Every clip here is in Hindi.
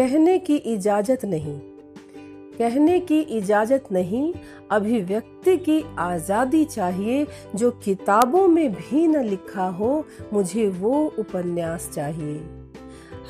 कहने की इजाज़त नहीं। कहने की इजाज़त नहीं, अभिव्यक्ति की आज़ादी चाहिए, जो किताबों में भी न लिखा हो, मुझे वो उपन्यास चाहिए।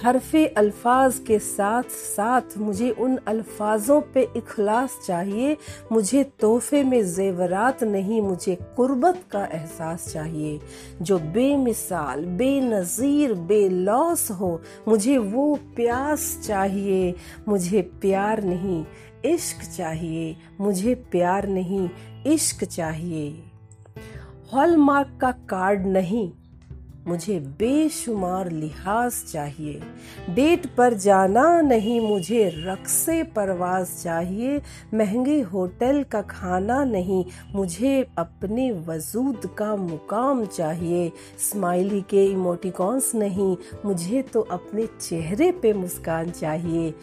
हरफे अल्फाज के साथ साथ मुझे उन अल्फाजों पे इखलास चाहिए। मुझे तोहफे में जेवरात नहीं, मुझे कुर्बत का एहसास चाहिए। जो बेमिसाल, बेनज़ीर, बेलौस हो, मुझे वो प्यास चाहिए। मुझे प्यार नहीं, इश्क चाहिए। मुझे प्यार नहीं, इश्क चाहिए। हॉलमार्क का कार्ड नहीं मुझे बेशुमार लिहाज चाहिए। डेट पर जाना नहीं, मुझे रक्से परवाज चाहिए। महँगे होटल का खाना नहीं, मुझे अपने वजूद का मुकाम चाहिए। स्माइली के इमोटिकॉन्स नहीं, मुझे तो अपने चेहरे पे मुस्कान चाहिए।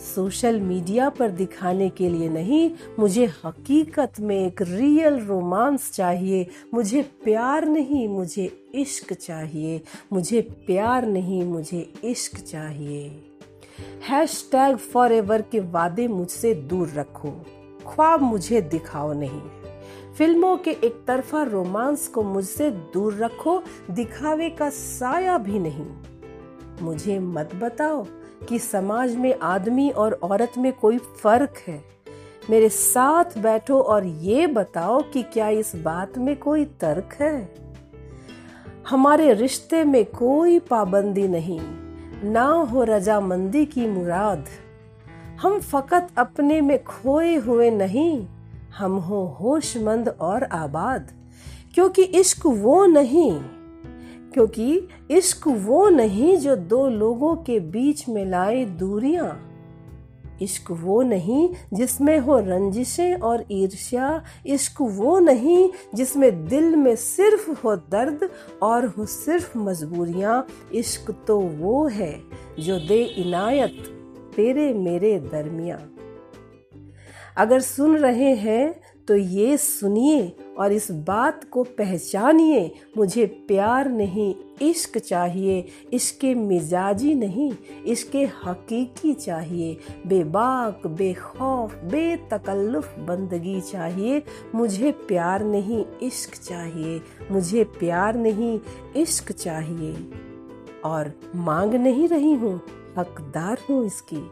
सोशल मीडिया पर दिखाने के लिए नहीं, मुझे हकीकत में एक रियल रोमांस चाहिए। मुझे प्यार नहीं, मुझे इश्क चाहिए। मुझे प्यार नहीं, मुझे इश्क चाहिए। हैश टैग फॉर एवर के वादे मुझसे दूर रखो। ख्वाब मुझे दिखाओ नहीं। फ़िल्मों के एक तरफा रोमांस को मुझसे दूर रखो। दिखावे का साया भी नहीं। मुझे मत बताओ कि समाज में आदमी और औरत में कोई फ़र्क है। मेरे साथ बैठो और ये बताओ कि क्या इस बात में कोई तर्क है? हमारे रिश्ते में कोई पाबंदी नहीं, ना हो रजामंदी की मुराद। हम फकत अपने में खोए हुए नहीं, हम हो होशमंद और आबाद, क्योंकि इश्क वो नहीं। क्योंकि इश्क वो नहीं जो दो लोगों के बीच में लाए दूरियाँ। इश्क वो नहीं जिसमें हो रंजिशें और ईर्ष्या। इश्क वो नहीं जिसमें दिल में सिर्फ़ हो दर्द और हो सिर्फ़ मजबूरियाँ। इश्क तो वो है जो दे इनायत तेरे मेरे दरमिया। अगर सुन रहे हैं तो ये सुनिए और इस बात को पहचानिए, मुझे प्यार नहीं, इश्क चाहिए, इश्क मिजाजी नहीं, इश्क हकीकी चाहिए, बेबाक, बेखौफ, बेतकल्लुफ बंदगी चाहिए, मुझे प्यार नहीं, इश्क चाहिए, मुझे प्यार नहीं, इश्क चाहिए। और मांग नहीं रही हूँ, हकदार हूँ इसकी।